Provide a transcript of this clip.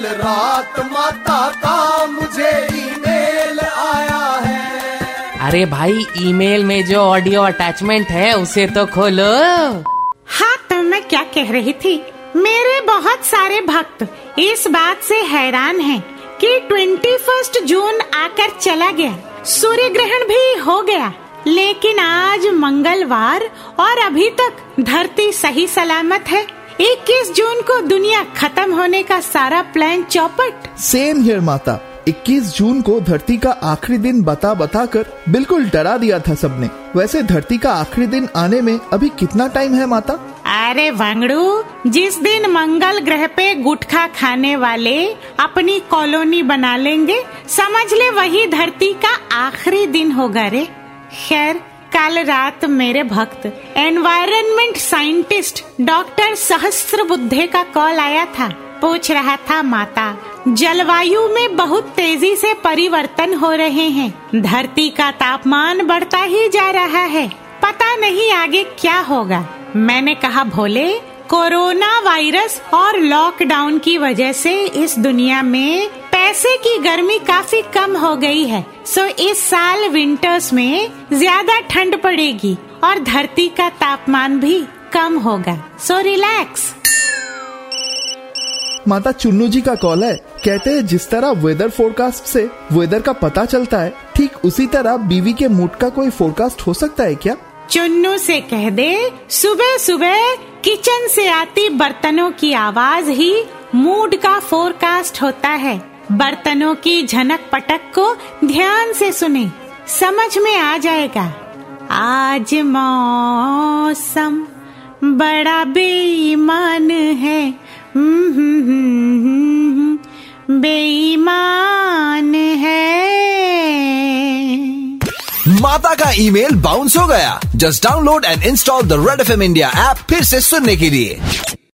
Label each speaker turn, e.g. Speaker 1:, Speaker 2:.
Speaker 1: कल रात माता का मुझे ईमेल आया है।
Speaker 2: अरे भाई ईमेल में जो ऑडियो अटैचमेंट है उसे तो खोलो।
Speaker 3: हाँ तो मैं क्या कह रही थी? मेरे बहुत सारे भक्त इस बात से हैरान हैं कि 21 जून आकर चला गया। सूर्य ग्रहण भी हो गया। लेकिन आज मंगलवार और अभी तक धरती सही सलामत है। 21 जून को दुनिया खत्म होने का सारा प्लान चौपट।
Speaker 4: सेम हियर माता। 21 जून को धरती का आखिरी दिन बता बता कर बिल्कुल डरा दिया था सबने। वैसे धरती का आखिरी दिन आने में अभी कितना टाइम है माता?
Speaker 3: अरे वांगड़ू जिस दिन मंगल ग्रह पे गुटखा खाने वाले अपनी कॉलोनी बना लेंगे समझ ले वही धरती का आखिरी दिन होगा रे। खैर कल रात मेरे भक्त एनवायरनमेंट साइंटिस्ट डॉक्टर सहस्त्र बुद्धे का कॉल आया था। पूछ रहा था, माता, जलवायु में बहुत तेज़ी से परिवर्तन हो रहे हैं। धरती का तापमान बढ़ता ही जा रहा है। पता नहीं आगे क्या होगा। मैंने कहा, भोले, कोरोना वायरस और लॉकडाउन की वजह से इस दुनिया में पैसे की गर्मी काफ़ी कम हो गई है सो इस साल विंटर्स में ज़्यादा ठंड पड़ेगी और धरती का तापमान भी कम होगा। So relax.
Speaker 4: माता चुन्नू जी का कॉल है। कहते हैं जिस तरह वेदर फोरकास्ट से वेदर का पता चलता है ठीक उसी तरह बीवी के मूड का कोई फोरकास्ट हो सकता है क्या?
Speaker 3: चुन्नू से कह दे सुबह सुबह किचन से आती बर्तनों की आवाज़ ही मूड का फोरकास्ट होता है। बर्तनों की झनक पटक को ध्यान से सुने। समझ में आ जाएगा। आज मौसम बड़ा बेईमान है। बेईमान है।
Speaker 5: माता का ईमेल बाउंस हो गया। Just download and install the Red F M India app फिर से सुनने के लिए।